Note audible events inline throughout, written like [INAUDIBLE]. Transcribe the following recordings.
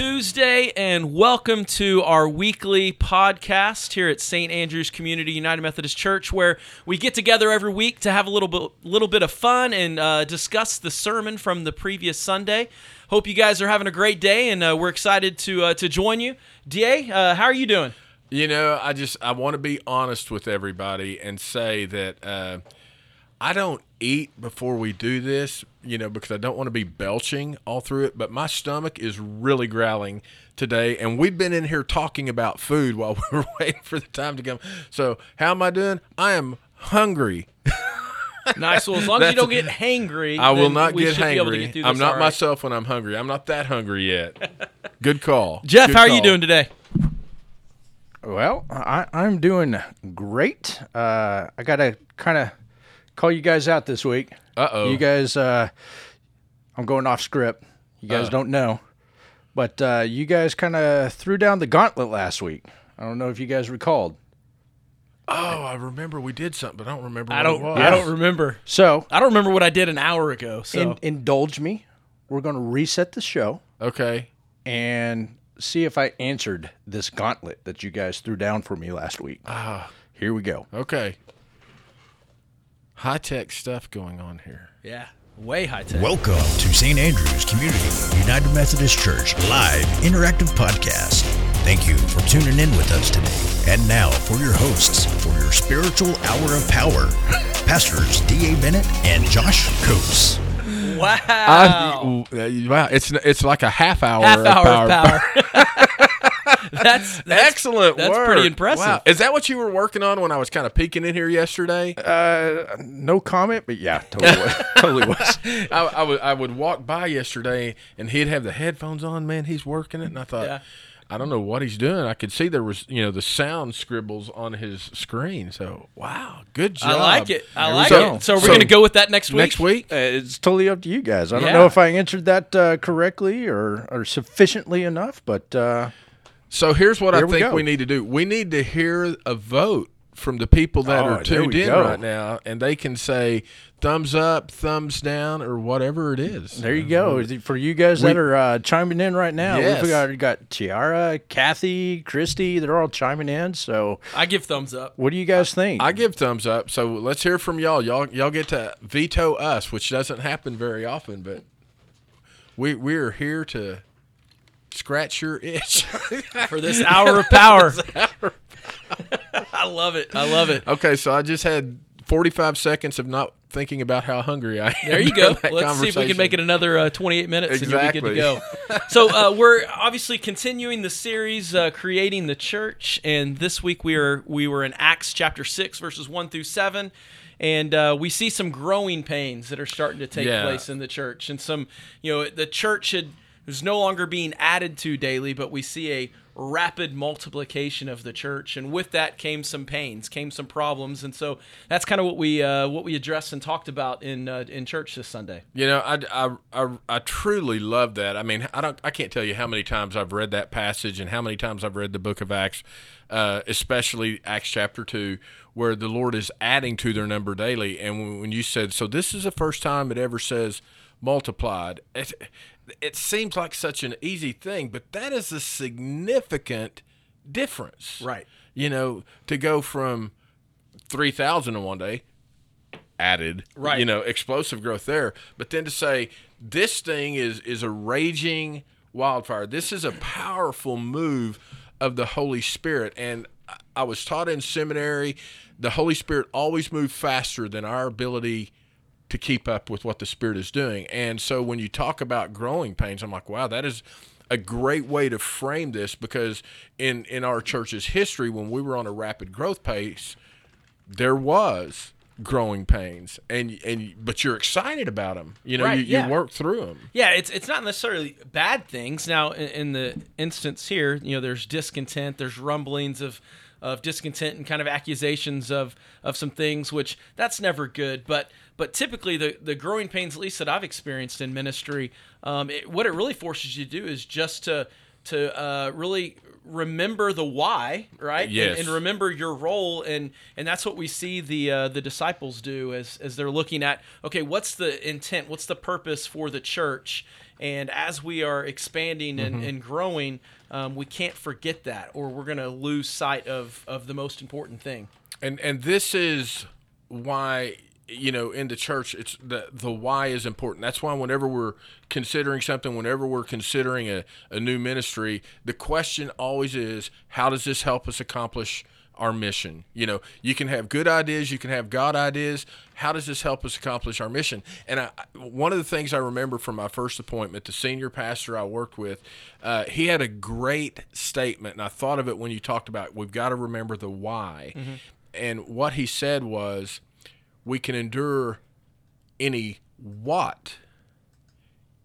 Tuesday and welcome to our weekly podcast here at St. Andrew's Community United Methodist Church, where we get together every week to have a little bit, little bit of fun and uh, discuss the sermon from the previous Sunday. Hope you guys are having a great day, and uh, we're excited to uh, to join you. Da, uh, how are you doing? You know, I just I want to be honest with everybody and say that uh, I don't eat before we do this, you know, because I don't want to be belching all through it. But my stomach is really growling today, and we've been in here talking about food while [LAUGHS] we were waiting for the time to come. So how am I doing? I am hungry. [LAUGHS] Nice. Well, as long as you don't get hangry, I will not get should be able to hangry. get I'm not all right. myself when I'm hungry. I'm not that hungry yet. Good call, Jeff, Good how are you doing today? Well, I, I'm doing great. Uh, I got to kind of call you guys out this week. Uh-oh. You guys, uh, I'm going off script. You guys Uh. don't know. But uh, you guys kind of threw down the gauntlet last week. I don't know if you guys recalled. Oh, I remember we did something, but I don't remember. I don't. It was. I don't remember. So, I don't remember what I did an hour ago. So in, indulge me. We're going to reset the show Okay. and see if I answered this gauntlet that you guys threw down for me last week. Ah. Here we go. Okay. High tech stuff going on here. yeah, way high tech. Welcome to St. Andrew's Community United Methodist Church live interactive podcast. Thank you for tuning in with us today. And now for your hosts for your spiritual hour of power, Pastors D.A. Bennett and Josh Coates. wow. I- wow, it's it's like a half hour. half of hour power. of power. [LAUGHS] [LAUGHS] that's, that's Excellent. That's work. pretty impressive. Wow. Is that what you were working on when I was kind of peeking in here yesterday? Uh, no comment, but yeah, totally was. [LAUGHS] totally was. [LAUGHS] I, I would I would walk by yesterday and he'd have the headphones on. Man, he's working it, and I thought. Yeah. I don't know what he's doing. I could see there was, you know, the sound scribbles on his screen. So, wow, good job. I like it. I like go. it. So we're gonna go with that next week. next week. Uh, it's totally up to you guys. I don't Yeah. know if I answered that uh, correctly or, or sufficiently enough, but uh, So here's what I Here we think go. we need to do. We need to hear a vote from the people that Oh, are there tuned in go. right now, and they can say thumbs up, thumbs down, or whatever it is. there you go. For you guys that are uh, chiming in right now, Yes. we've got, got Tiara, Kathy, Christy. They're all chiming in. So, I give thumbs up. what do you guys think? I give thumbs up. So let's hear from y'all. Y'all y'all get to veto us, which doesn't happen very often, but we we're here to scratch your itch. [LAUGHS] for this [LAUGHS] [LAUGHS] hour of power. I love it. I love it. okay, so I just had 45 seconds of not thinking about how hungry I am. There you go. Let's see if we can make it another uh, 28 minutes and you'll be good to go. so uh, we're obviously continuing the series, uh, creating the church, and this week we are we were in Acts chapter six, verses one through seven. And uh, we see some growing pains that are starting to take Yeah. place in the church, and some, you know, the church had was no longer being added to daily, but we see a rapid multiplication of the church, and with that came some pains, came some problems, and so that's kind of what we uh, what we addressed and talked about in uh, in church this Sunday. You know, I, I, I, I truly love that. I mean, I don't, I can't tell you how many times I've read that passage and how many times I've read the book of Acts, uh, especially Acts chapter two, where the Lord is adding to their number daily. And when, when you said, so this is the first time it ever says multiplied, it, it seems like such an easy thing, but that is a significant difference. Right. You know, to go from 3,000 in one day added Right. you know explosive growth there but then to say this thing is is a raging wildfire this is a powerful move of the holy spirit and I- was taught in seminary the holy spirit always moves faster than our ability to keep up with what the spirit is doing and so when you talk about growing pains i'm like wow that is a great way to frame this because in in our church's history when we were on a rapid growth pace there was growing pains and and but you're excited about them you know Right, you, yeah. work through them Yeah, it's it's not necessarily bad things. Now, in, in the instance here, you know, there's discontent, there's rumblings of of discontent and kind of accusations of of some things, which that's never good. But but typically, the the growing pains, at least that I've experienced in ministry, um, it, what it really forces you to do is just to to uh, really remember the why, right? And- Yes. And, remember your role, and and that's what we see the uh, the disciples do as as they're looking at okay, what's the intent, what's the purpose for the church, and as we are expanding and, and growing, um, we can't forget that, or we're going to lose sight of of the most important thing. and and this is why you know in the church it's the the why is important that's why whenever we're considering something whenever we're considering a, a new ministry the question always is how does this help us accomplish our mission. You know you can have good ideas you can have god ideas. How does this help us accomplish our mission? And I, one of the things i remember from my first appointment the senior pastor i worked with uh, he had a great statement and i thought of it when you talked about we've got to remember the why. And what he said was, we can endure any what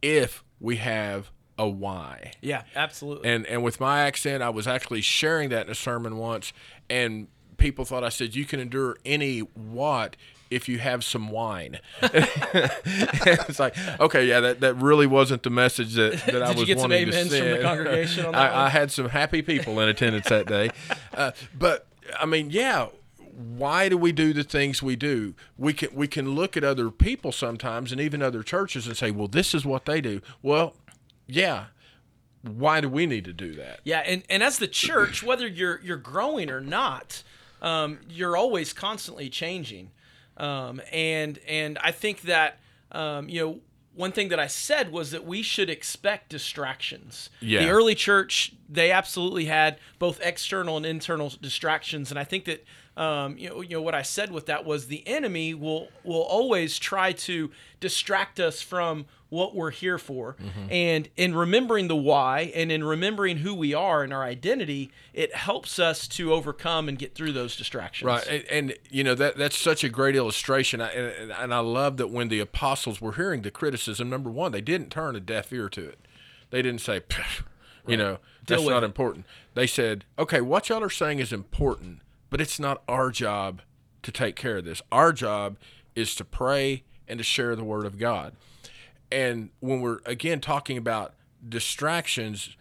if we have a why. Yeah, absolutely. And and with my accent, I was actually sharing that in a sermon once, and people thought I said you can endure any what if you have some wine. [LAUGHS] it's like, okay, yeah, that, that really wasn't the message that, [LAUGHS] that I Did you was wanting to amens from the send. [LAUGHS] congregation on that I, I had some happy people in attendance that day, uh, but I mean, yeah. Why do we do the things we do? We can we can look at other people sometimes, and even other churches, and say, "Well, this is what they do." Well, yeah. Why do we need to do that? Yeah, and, and as the church, [CLEARS THROAT] whether you're you're growing or not, um, you're always constantly changing, um, and and I think that um, you know one thing that I said was that we should expect distractions. Yeah. The early church they absolutely had both external and internal distractions, and I think that um, you know you know what I said with that was the enemy will will always try to distract us from what we're here for, mm-hmm. and in remembering the why and in remembering who we are and our identity, it helps us to overcome and get through those distractions. Right, and, and you know that that's such a great illustration, I, and, and I love that when the apostles were hearing the criticism, number one, they didn't turn a deaf ear to it. They didn't say, "Pff, you know, that's not it. important. They said, okay, what y'all are saying is important, but it's not our job to take care of this. Our job is to pray and to share the word of God. And when we're again talking about distractions,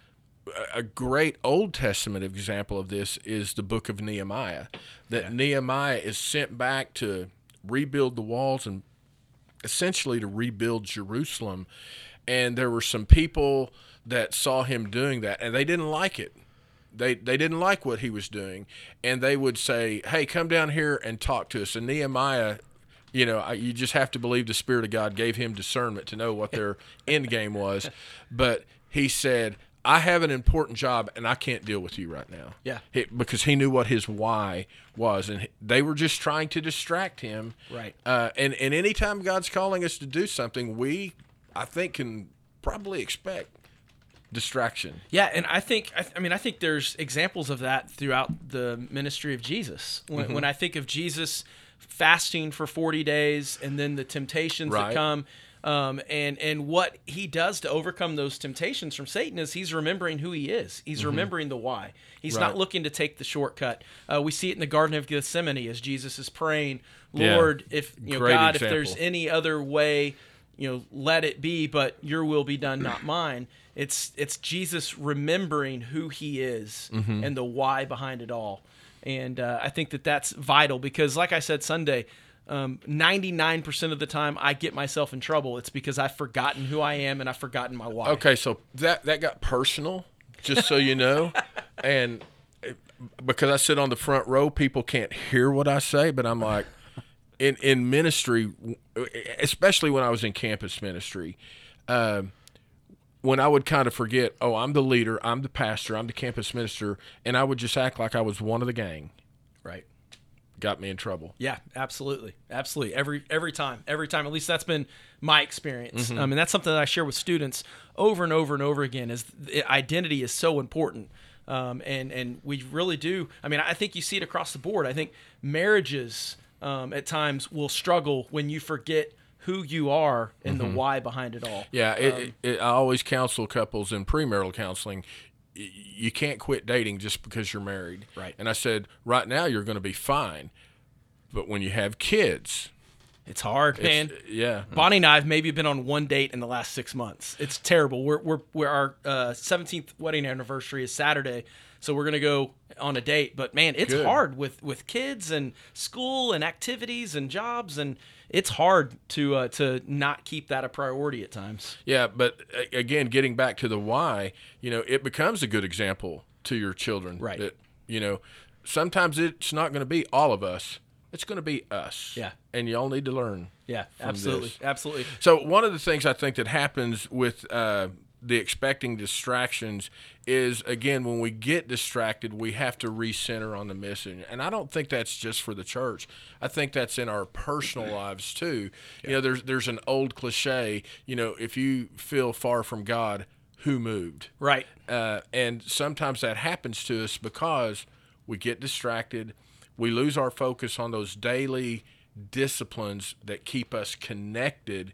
a- great Old Testament example of this is the book of Nehemiah. That Nehemiah is sent back to rebuild the walls and essentially to rebuild Jerusalem. And there were some people that saw him doing that and they didn't like it. They, they didn't like what he was doing, and they would say, "Hey, come down here and talk to us." And Nehemiah, you know, I, you just have to believe the Spirit of God gave him discernment to know what their [LAUGHS] end game was. But he said, "I have an important job, and I can't deal with you right now." Yeah. He- because he knew what his why was, and he- they were just trying to distract him. Right. Uh, and and anytime God's calling us to do something, we, I think, can probably expect distraction. Yeah, and I think I, th- I mean I think there's examples of that throughout the ministry of Jesus. When, Mm-hmm. when I think of Jesus fasting for 40 days and then the temptations that come um, and and what he does to overcome those temptations from Satan is he's remembering who he is. He's remembering the why. He's not Mm-hmm. Looking to take the shortcut. Uh, we see it in the Garden of Gethsemane as Jesus is praying, Yeah. Lord, if you know Great God, if there's any other way, you know, let it be, but your will be done, not mine. It's it's Jesus remembering who he is Mm-hmm. and the why behind it all. And uh, I think that that's vital because, like I said Sunday, um, 99% of the time I get myself in trouble. It's because I've forgotten who I am and I've forgotten my why. Okay, so that that got personal, just so you know, [LAUGHS] and because I sit on the front row, people can't hear what I say, but I'm like, in in ministry, especially when I was in campus ministry, um, when I would kind of forget, oh, I'm the leader, I'm the pastor, I'm the campus minister, and I would just act like I was one of the gang, Right. got me in trouble. Yeah, absolutely, absolutely. Every every time, every time. At least that's been my experience. Mm-hmm. I mean, that's something that I share with students over and over and over again. Is the identity is so important, um, and and we really do. I mean, I think you see it across the board. I think marriages um, at times will struggle when you forget who you are and Mm-hmm. the why behind it all. Yeah, it, Um, it, I always counsel couples in premarital counseling. You can't quit dating just because you're married. Right. And I said, right now you're going to be fine, but when you have kids, It's hard, it's- man. yeah, Bonnie and I have maybe been on one date in the last six months. It's terrible. We're we're, we're our uh, seventeenth wedding anniversary is Saturday, so we're gonna go on a date. But man, it's Good. hard with with kids and school and activities and jobs, and it's hard to uh, to not keep that a priority at times. yeah. But again, getting back to the why, you know, it becomes a good example to your children. Right. That you know, sometimes it's not going to be all of us. It's going to be us. Yeah. And y'all need to learn. Yeah, absolutely, this. absolutely. So one of the things I think that happens with uh, the expecting distractions is again when we get distracted, we have to recenter on the mission, and I don't think that's just for the church. I think that's in our personal lives too. You know, there's there's an old cliche. You know, if you feel far from God, who moved? Right. uh, and sometimes that happens to us because we get distracted we lose our focus on those daily disciplines that keep us connected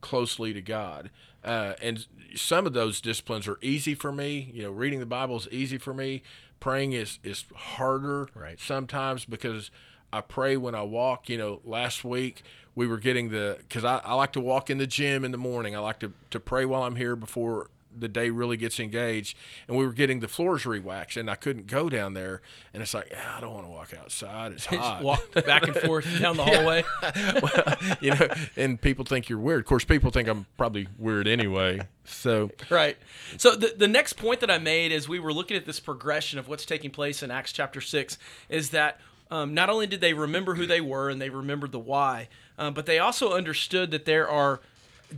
closely to god uh, and some of those disciplines are easy for me you know reading the bible is easy for me praying is is harder Right. sometimes because I pray when I walk. You know, last week we were getting the because I, I like to walk in the gym in the morning. I like to, to pray while I'm here before the day really gets engaged. And we were getting the floors re-waxed, and I couldn't go down there. And it's like, "Ah, I don't want to walk outside. It's [LAUGHS] hot. Walk back and forth [LAUGHS] down the hallway. [LAUGHS] well, you know, and people think you're weird. Of course, people think I'm probably weird anyway. So Right. So the the next point that I made as we were looking at this progression of what's taking place in Acts chapter six is that um, not only did they remember who they were and they remembered the why, um, but they also understood that there are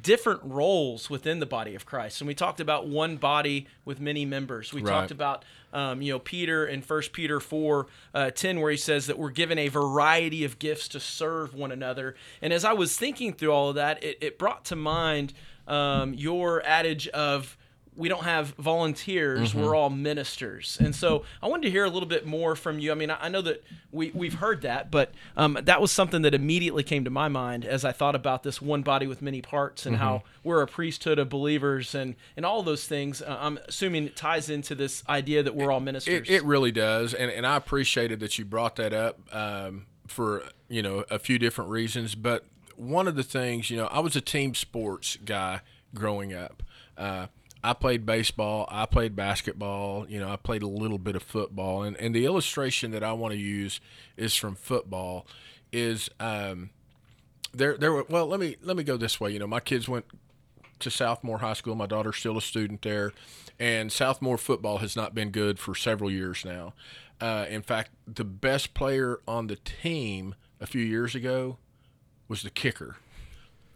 different roles within the body of Christ. And we talked about one body with many members. We Right. talked about um, you know Peter in First Peter four uh, ten, where he says that we're given a variety of gifts to serve one another. And as I was thinking through all of that, it, it brought to mind um, your adage of we don't have volunteers we're all ministers. And so i wanted to hear a little bit more from you. I mean i, know that we, we've heard that but um, that was something that immediately came to my mind as i thought about this one body with many parts and how we're a priesthood of believers and, and all those things. Uh, i'm assuming it ties into this idea that we're all ministers. It, it really does, and and I appreciated that you brought that up um, for you know a few different reasons. But one of the things, you know, I was a team sports guy growing up. Uh, I played baseball, I played basketball, you know, I played a little bit of football, and and the illustration that I want to use is from football. Is um, there there were well let me let me go this way. You know, my kids went to Southmoore High School. My daughter's still a student there, and Southmoore football has not been good for several years now. Uh, in fact, the best player on the team a few years ago was the kicker.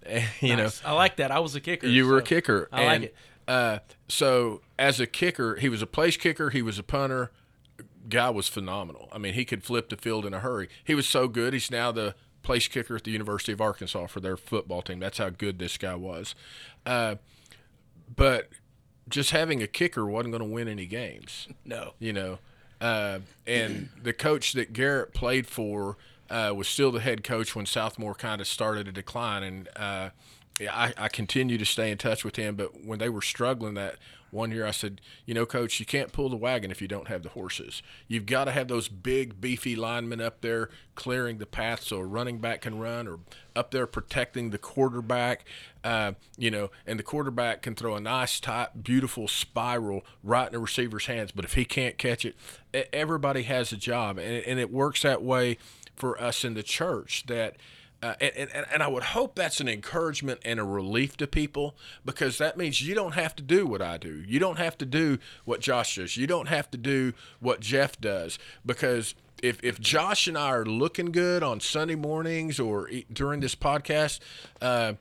And, [LAUGHS] you know, i like that i was a kicker you were a kicker. I like it. Uh, so as a kicker, he was a place kicker. He was a punter. Guy was phenomenal. I mean, he could flip the field in a hurry. He was so good. He's now the place kicker at the University of Arkansas for their football team. That's how good this guy was. Uh, but just having a kicker wasn't going to win any games no you know. Uh, and [CLEARS THROAT] the coach that Garrett played for uh, was still the head coach when Southmoore kind of started to decline. And uh, yeah, I, I continue to stay in touch with him. But when they were struggling that one year, I said, you know, coach, you can't pull the wagon if you don't have the horses. You've got to have those big, beefy linemen up there clearing the path so a running back can run or up there protecting the quarterback. Uh, you know, and the quarterback can throw a nice, tight, beautiful spiral right in the receiver's hands. But if he can't catch it, everybody has a job. And, and it works that way for us in the church that uh, and, and, and I would hope that's an encouragement and a relief to people because that means you don't have to do what I do. You don't have to do what Josh does. You don't have to do what Jeff does because if, if Josh and I are looking good on Sunday mornings or during this podcast, uh,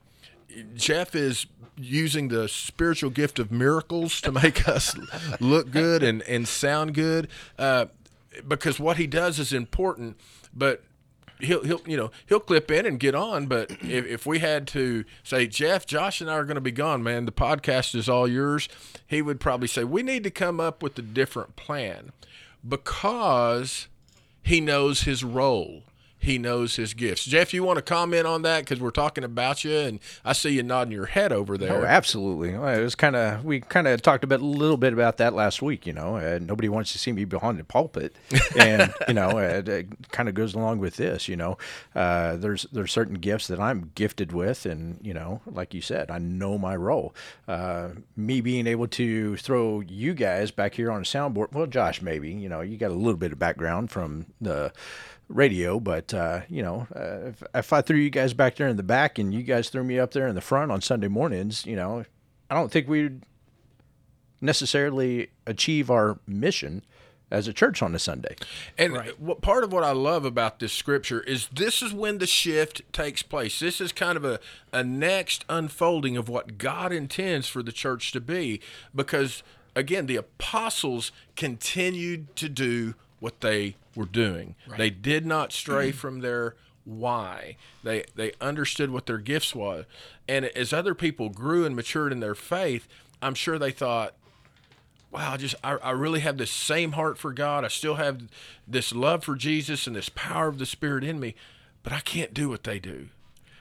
Jeff is using the spiritual gift of miracles to make us [LAUGHS] look good and, and sound good uh, because what he does is important, but he'll he'll you know he'll clip in and get on but [CLEARS THROAT] if, if we had to say jeff josh and i are going to be gone man. The podcast is all yours he would probably say we need to come up with a different plan because he knows his role he knows his gifts. Jeff, you want to comment on that because we're talking about you, and I see you nodding your head over there. Oh, absolutely. Well, It was kind of we kind of talked a bit, a little bit about that last week. You know, uh, nobody wants to see me behind the pulpit, and [LAUGHS] you know, it, it kind of goes along with this. You know, uh, there's there's certain gifts that I'm gifted with, and you know, like you said, I know my role. Uh, me being able to throw you guys back here on a soundboard. Well, Josh, maybe you know, you got a little bit of background from the radio, but uh, you know, uh, if, if I threw you guys back there in the back and you guys threw me up there in the front on Sunday mornings, you know, I don't think we'd necessarily achieve our mission as a church on a Sunday. And what part of what I love about this scripture is this is when the shift takes place. This is kind of a, a next unfolding of what God intends for the church to be. Because again, the apostles continued to do what they were doing. They did not stray mm-hmm. from their why. They they understood what their gifts was. And as other people grew and matured in their faith, I'm sure they thought, wow, I just I, I really have this same heart for God. I still have this love for Jesus and this power of the Spirit in me, but I can't do what they do.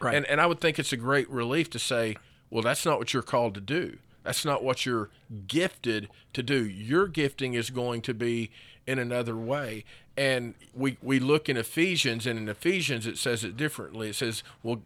Right. And and I would think it's a great relief to say, well, that's not what you're called to do. That's not what you're gifted to do. Your gifting is going to be in another way. And we we look in Ephesians, and in Ephesians it says it differently. It says, well,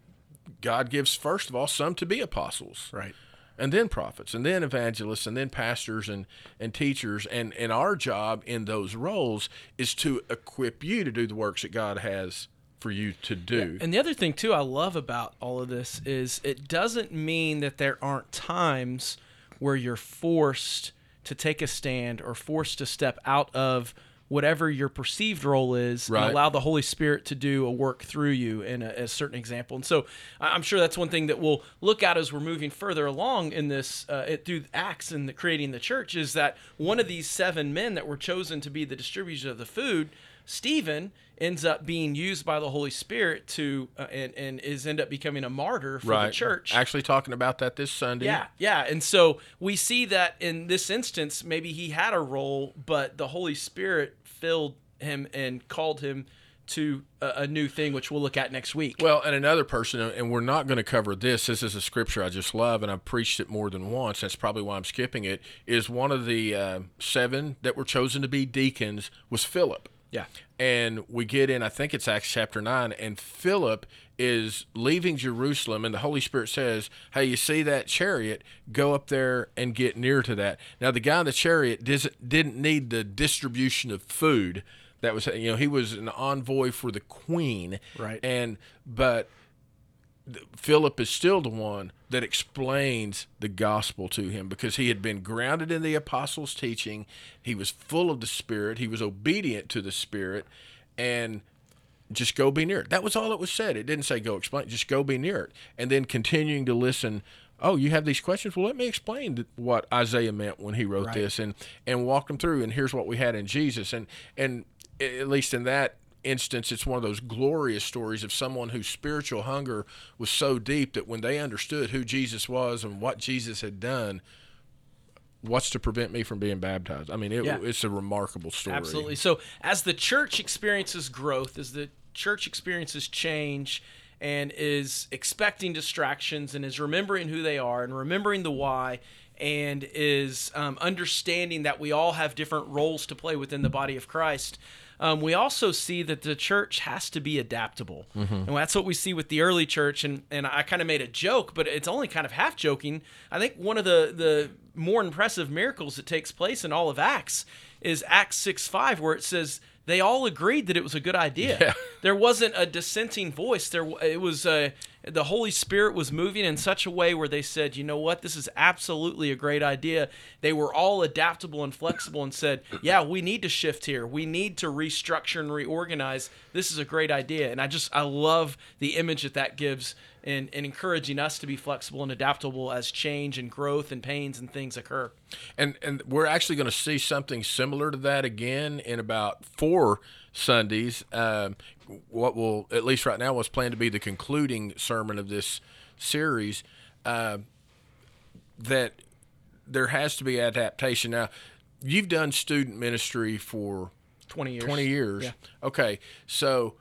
God gives first of all some to be apostles Right. and then prophets and then evangelists and then pastors and, and teachers and, and our job in those roles is to equip you to do the works that god has for you to do And the other thing too I love about all of this is it doesn't mean that there aren't times where you're forced to take a stand or forced to step out of whatever your perceived role is Right. and allow the Holy Spirit to do a work through you in a, a certain example. And so I'm sure that's one thing that we'll look at as we're moving further along in this uh, it, through Acts and the, creating the church is that one of these seven men that were chosen to be the distributors of the food, Stephen, ends up being used by the Holy Spirit to uh, and and is end up becoming a martyr for right the church. actually talking about that this sunday Yeah, yeah. And so we see that in this instance, maybe he had a role, but the Holy Spirit filled him and called him to a, a new thing, which we'll look at next week. Well, and another person, and we're not going to cover this. This is a scripture I just love, and I've preached it more than once. That's probably why I'm skipping it. Is one of the uh, seven that were chosen to be deacons was Philip. yeah. And we get in, I think it's Acts chapter 9, and Philip is leaving Jerusalem, and the Holy Spirit says, Hey, you see that chariot? Go up there and get near to that. Now, the guy in the chariot dis- didn't need the distribution of food. That was, you know, he was an envoy for the queen. Right. And, but Philip is still the one that explains the gospel to him because he had been grounded in the apostles' teaching. He was full of the Spirit. He was obedient to the Spirit, and just go be near it. That was all it was said. It didn't say go explain. Just go be near it, and then continuing to listen. Oh, you have these questions? Well, let me explain what Isaiah meant when he wrote this, and and walk them through. And here's what we had in Jesus, and and at least in that instance, it's one of those glorious stories of someone whose spiritual hunger was so deep that when they understood who Jesus was and what Jesus had done, what's to prevent me from being baptized? I mean, it, Yeah. it's a remarkable story. Absolutely. So as the church experiences growth, as the church experiences change and is expecting distractions and is remembering who they are and remembering the why and is um, understanding that we all have different roles to play within the body of Christ. Um, we also see that the church has to be adaptable, and that's what we see with the early church. And, and I kind of made a joke, but it's only kind of half joking. I think one of the the more impressive miracles that takes place in all of Acts is Acts 6 5, where it says they all agreed that it was a good idea. [LAUGHS] Yeah. There wasn't a dissenting voice. There, it was uh, the Holy Spirit was moving in such a way where they said, you know what, this is absolutely a great idea. They were all adaptable and flexible and said, [COUGHS] yeah, we need to shift here. We need to restructure and reorganize. This is a great idea. And I just, I love the image that that gives and encouraging us to be flexible and adaptable as change and growth and pains and things occur. And and we're actually going to see something similar to that again in about four Sundays. Um, what will at least right now was planned to be the concluding sermon of this series. Uh, that there has to be adaptation. Now, you've done student ministry for 20 years. 20 years. Yeah. Okay. So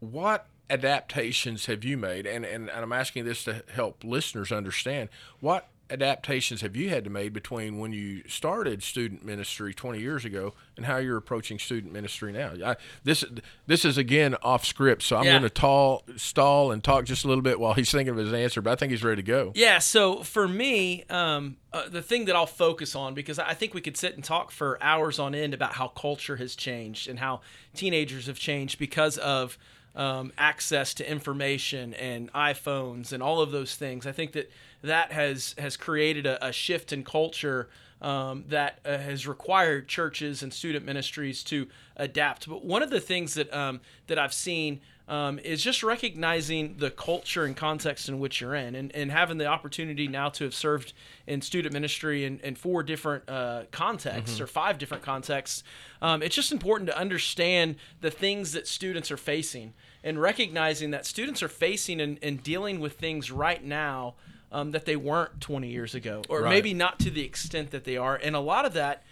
what adaptations have you made? And, and, and I'm asking this to help listeners understand what adaptations have you had to make between when you started student ministry 20 years ago and how you're approaching student ministry now? I, this this is again off script, so I'm Yeah. going to tall stall and talk just a little bit while he's thinking of his answer. But I think he's ready to go. Yeah, so for me, um, uh, the thing that I'll focus on, because I think we could sit and talk for hours on end about how culture has changed and how teenagers have changed because of um, access to information and iPhones and all of those things. I think that that has has created a, a shift in culture um, that uh, has required churches and student ministries to adapt. But one of the things that um, that I've seen um, is just recognizing the culture and context in which you're in, and, and having the opportunity now to have served in student ministry in, in four different uh, contexts or five different contexts. Um, it's just important to understand the things that students are facing and recognizing that students are facing and, and dealing with things right now um, that they weren't 20 years ago, or Right. maybe not to the extent that they are. And a lot of that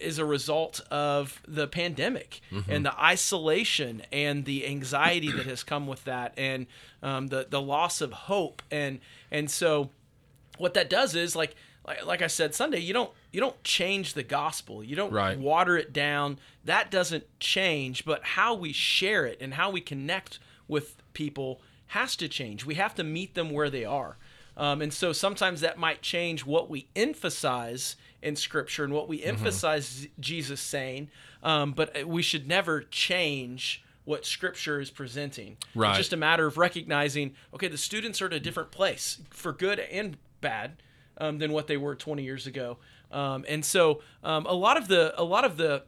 is a result of the pandemic and the isolation and the anxiety that has come with that, and um, the the loss of hope. And and so, what that does is like. Like, like I said Sunday, you don't you don't change the gospel. You don't Right. water it down. That doesn't change, but how we share it and how we connect with people has to change. We have to meet them where they are. Um, and so sometimes that might change what we emphasize in Scripture and what we emphasize Jesus saying, um, but we should never change what Scripture is presenting. Right. It's just a matter of recognizing, okay, the students are at a different place for good and bad um, than what they were 20 years ago. Um, and so um, a lot of the a lot of the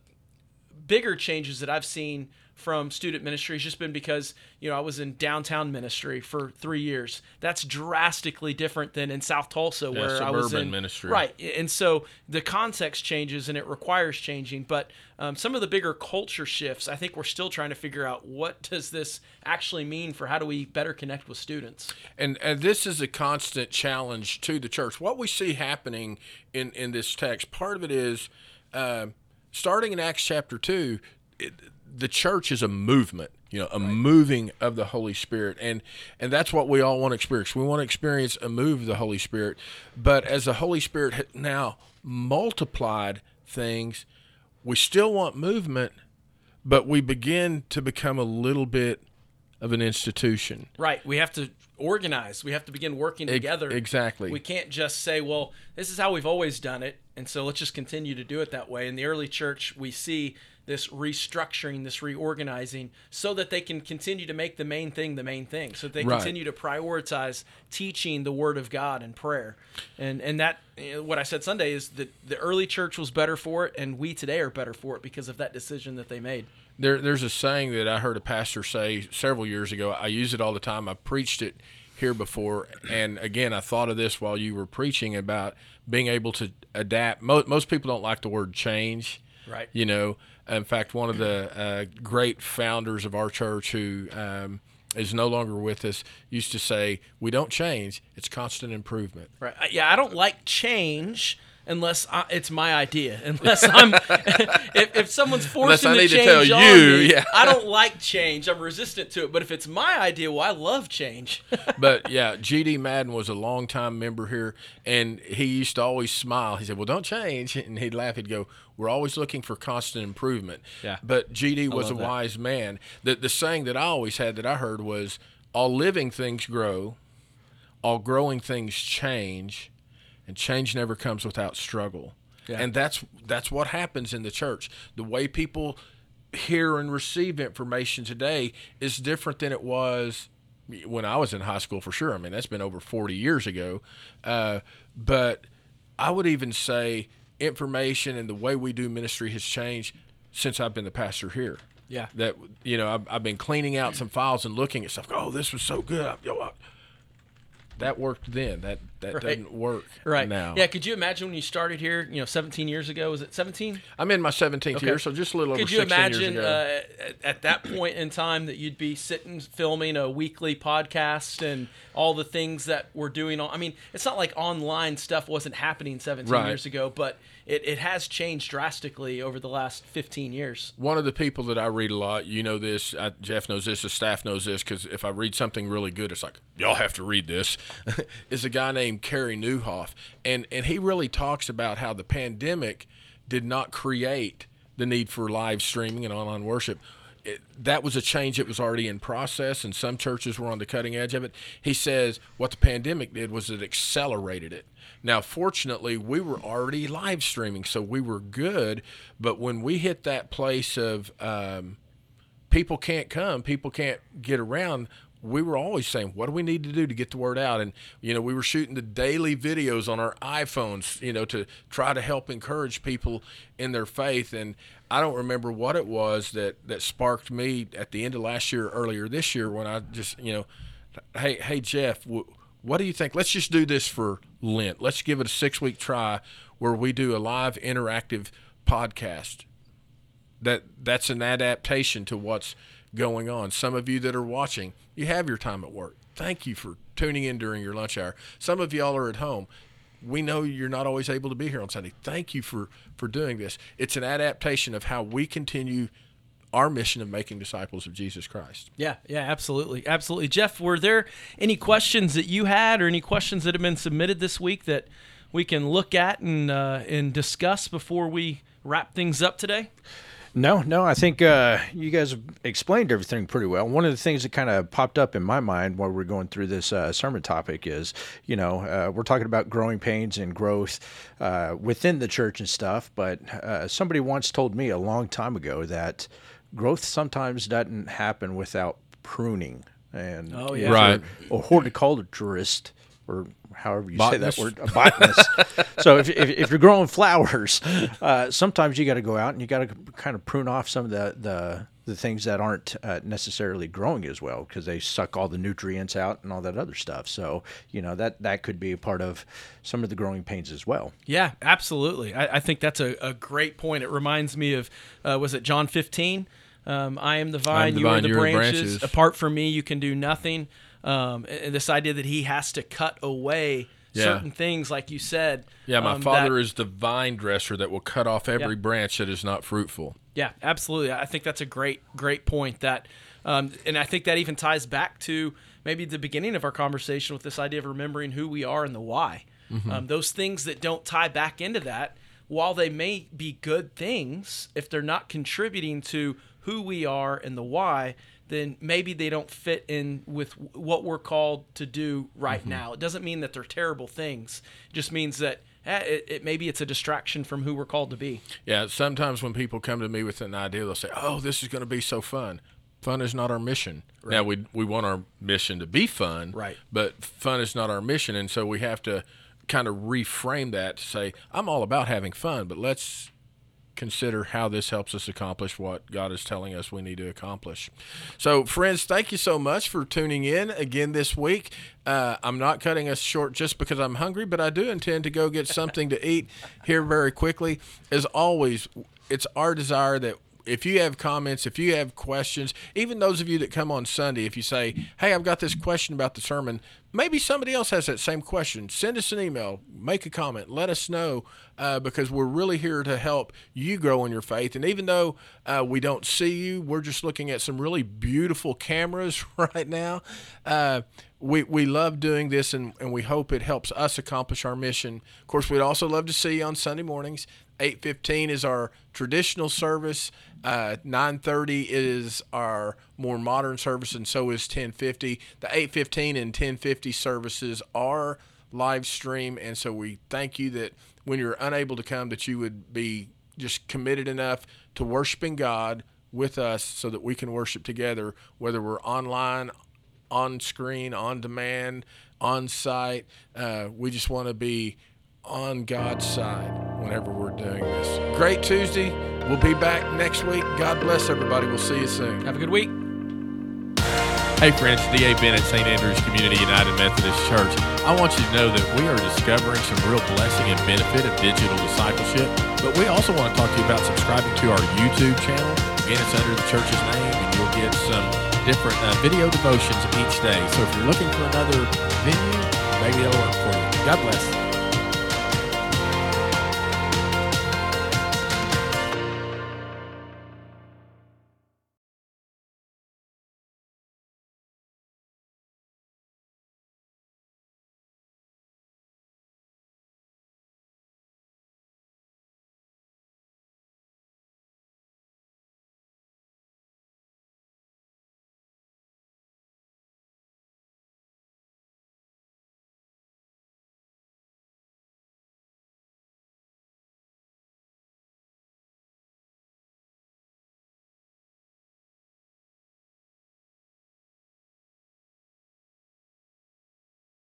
bigger changes that I've seen from student ministry has just been because you know I was in downtown ministry for three years. That's drastically different than in South Tulsa where I was in ministry. Right, and so the context changes and it requires changing. But um, some of the bigger culture shifts, I think we're still trying to figure out what does this actually mean for how do we better connect with students. And, and this is a constant challenge to the church. What we see happening in, in this text, part of it is uh, starting in Acts chapter 2, it, the church is a movement, you know, a moving of the Holy Spirit. And, and that's what we all want to experience. We want to experience a move of the Holy Spirit. But as the Holy Spirit now multiplied things, we still want movement, but we begin to become a little bit of an institution. Right. We have to organize. We have to begin working together. exactly. We can't just say, well, this is how we've always done it. And so let's just continue to do it that way. In the early church, we see this restructuring, this reorganizing, so that they can continue to make the main thing the main thing. So they Right. continue to prioritize teaching the Word of God and prayer. And and that you know, what I said Sunday is that the early church was better for it, and we today are better for it because of that decision that they made. There, there's a saying that I heard a pastor say several years ago. I use it all the time. I preached it here before, and again, I thought of this while you were preaching about being able to adapt. Most, most people don't like the word change, Right. You know, in fact, one of the uh, great founders of our church who um, is no longer with us used to say, "We don't change; it's constant improvement." Right. Yeah, I don't like change unless I, it's my idea. [LAUGHS] Unless I'm, [LAUGHS] if, if someone's forcing I the need to change tell on you, me, yeah. I don't like change. I'm resistant to it. But if it's my idea, well, I love change. [LAUGHS] but yeah, GD Madden was a longtime member here, and he used to always smile. He said, "Well, don't change," and he'd laugh. He'd go, "We're always looking for constant improvement." Yeah. But GD was a that. wise man. The the saying that I always had that I heard was, "All living things grow, all growing things change, and change never comes without struggle." Yeah. And that's that's what happens in the church. The way people hear and receive information today is different than it was when I was in high school for sure. I mean, that's been over 40 years ago. Uh, but I would even say information and the way we do ministry has changed since I've been the pastor here. Yeah. That, you know, I've, I've been cleaning out some files and looking at stuff. Oh, this was so good. I- that worked then. That that Right. doesn't work right. now. Yeah. Could you imagine when you started here? You know, 17 years ago. Was it 17? I'm in my 17th year, so just a little over Could you 16 years imagine uh, at, at that point in time that you'd be sitting filming a weekly podcast and all the things that we're doing? On, I mean, it's not like online stuff wasn't happening 17 Right. years ago, but it, it has changed drastically over the last 15 years. One of the people that I read a lot, you know this, I, Jeff knows this, the staff knows this, because if I read something really good, it's like y'all have to read this. [LAUGHS] is a guy named Carey Nieuwhof, and and he really talks about how the pandemic did not create the need for live streaming and online worship. It, that was a change that was already in process, and some churches were on the cutting edge of it. He says what the pandemic did was it accelerated it. Now, fortunately, we were already live streaming, so we were good. But when we hit that place of um, people can't come, people can't get around, we were always saying, what do we need to do to get the word out? And, you know, we were shooting the daily videos on our iPhones, you know, to try to help encourage people in their faith. And I don't remember what it was that, that sparked me at the end of last year, earlier this year, when I just, you know, hey, hey, Jeff, what do you think? Let's just do this for Lent. Let's give it a six week try where we do a live interactive podcast. That that's an adaptation to what's going on. Some of you that are watching, you have your time at work. Thank you for tuning in during your lunch hour. Some of y'all are at home. We know you're not always able to be here on Sunday. Thank you for for doing this. It's an adaptation of how we continue our mission of making disciples of Jesus Christ. Yeah, yeah, absolutely. Absolutely. Jeff, were there any questions that you had or any questions that have been submitted this week that we can look at and uh, and discuss before we wrap things up today? No, no, I think uh, you guys have explained everything pretty well. One of the things that kind of popped up in my mind while we're going through this uh, sermon topic is, you know, uh, we're talking about growing pains and growth uh, within the church and stuff, but uh, somebody once told me a long time ago that growth sometimes doesn't happen without pruning. And oh, yeah. right. a horticulturist or however you botanist. say that word, a botanist. [LAUGHS] so if, if, if, you're growing flowers, uh, sometimes you got to go out and you got to kind of prune off some of the the, the things that aren't uh, necessarily growing as well because they suck all the nutrients out and all that other stuff. So you know that that could be a part of some of the growing pains as well. Yeah, absolutely. I, I think that's a, a, great point. It reminds me of uh, was it John 15? Um, I am the vine, the you vine, are the branches. branches. Apart from me, you can do nothing. Um, and this idea that he has to cut away yeah. certain things, like you said. Yeah, my um, father that, is the vine dresser that will cut off every yeah. branch that is not fruitful. Yeah, absolutely. I think that's a great, great point. That, um, and I think that even ties back to maybe the beginning of our conversation with this idea of remembering who we are and the why. Mm-hmm. Um, those things that don't tie back into that, while they may be good things, if they're not contributing to who we are and the why, then maybe they don't fit in with what we're called to do right mm-hmm. now. It doesn't mean that they're terrible things. It just means that eh, it, it, maybe it's a distraction from who we're called to be. Yeah, sometimes when people come to me with an idea, they'll say, "Oh, this is going to be so fun." Fun is not our mission. Right. Now we we want our mission to be fun, right? But fun is not our mission, and so we have to kind of reframe that to say, "I'm all about having fun, but let's consider how this helps us accomplish what God is telling us we need to accomplish. So, friends, thank you so much for tuning in again this week. Uh, I'm not cutting us short just because I'm hungry, but I do intend to go get something to eat here very quickly. As always, it's our desire that if you have comments, if you have questions, even those of you that come on Sunday, if you say, "Hey, I've got this question about the sermon," maybe somebody else has that same question. Send us an email, make a comment, let us know, uh, because we're really here to help you grow in your faith. And even though uh, we don't see you, we're just looking at some really beautiful cameras [LAUGHS] right now. Uh, we, we love doing this and, and we hope it helps us accomplish our mission. Of course, we'd also love to see you on Sunday mornings. 8:15 is our traditional service. Uh, 9:30 is our more modern service, and so is 10:50. The 8:15 and 10:50 services are live stream, and so we thank you that when you're unable to come, that you would be just committed enough to worshiping God with us, so that we can worship together, whether we're online, on screen, on demand, on site. Uh, we just want to be on God's side whenever we're doing this. Great Tuesday. We'll be back next week. God bless everybody. We'll see you soon. Have a good week. Hey friends, D.A. Bennett, St. Andrews Community United Methodist Church. I want you to know that we are discovering some real blessing and benefit of digital discipleship, but we also want to talk to you about subscribing to our YouTube channel. Again, it's under the church's name, and you'll get some different uh, video devotions each day. So if you're looking for another venue, maybe it'll work for you. God bless.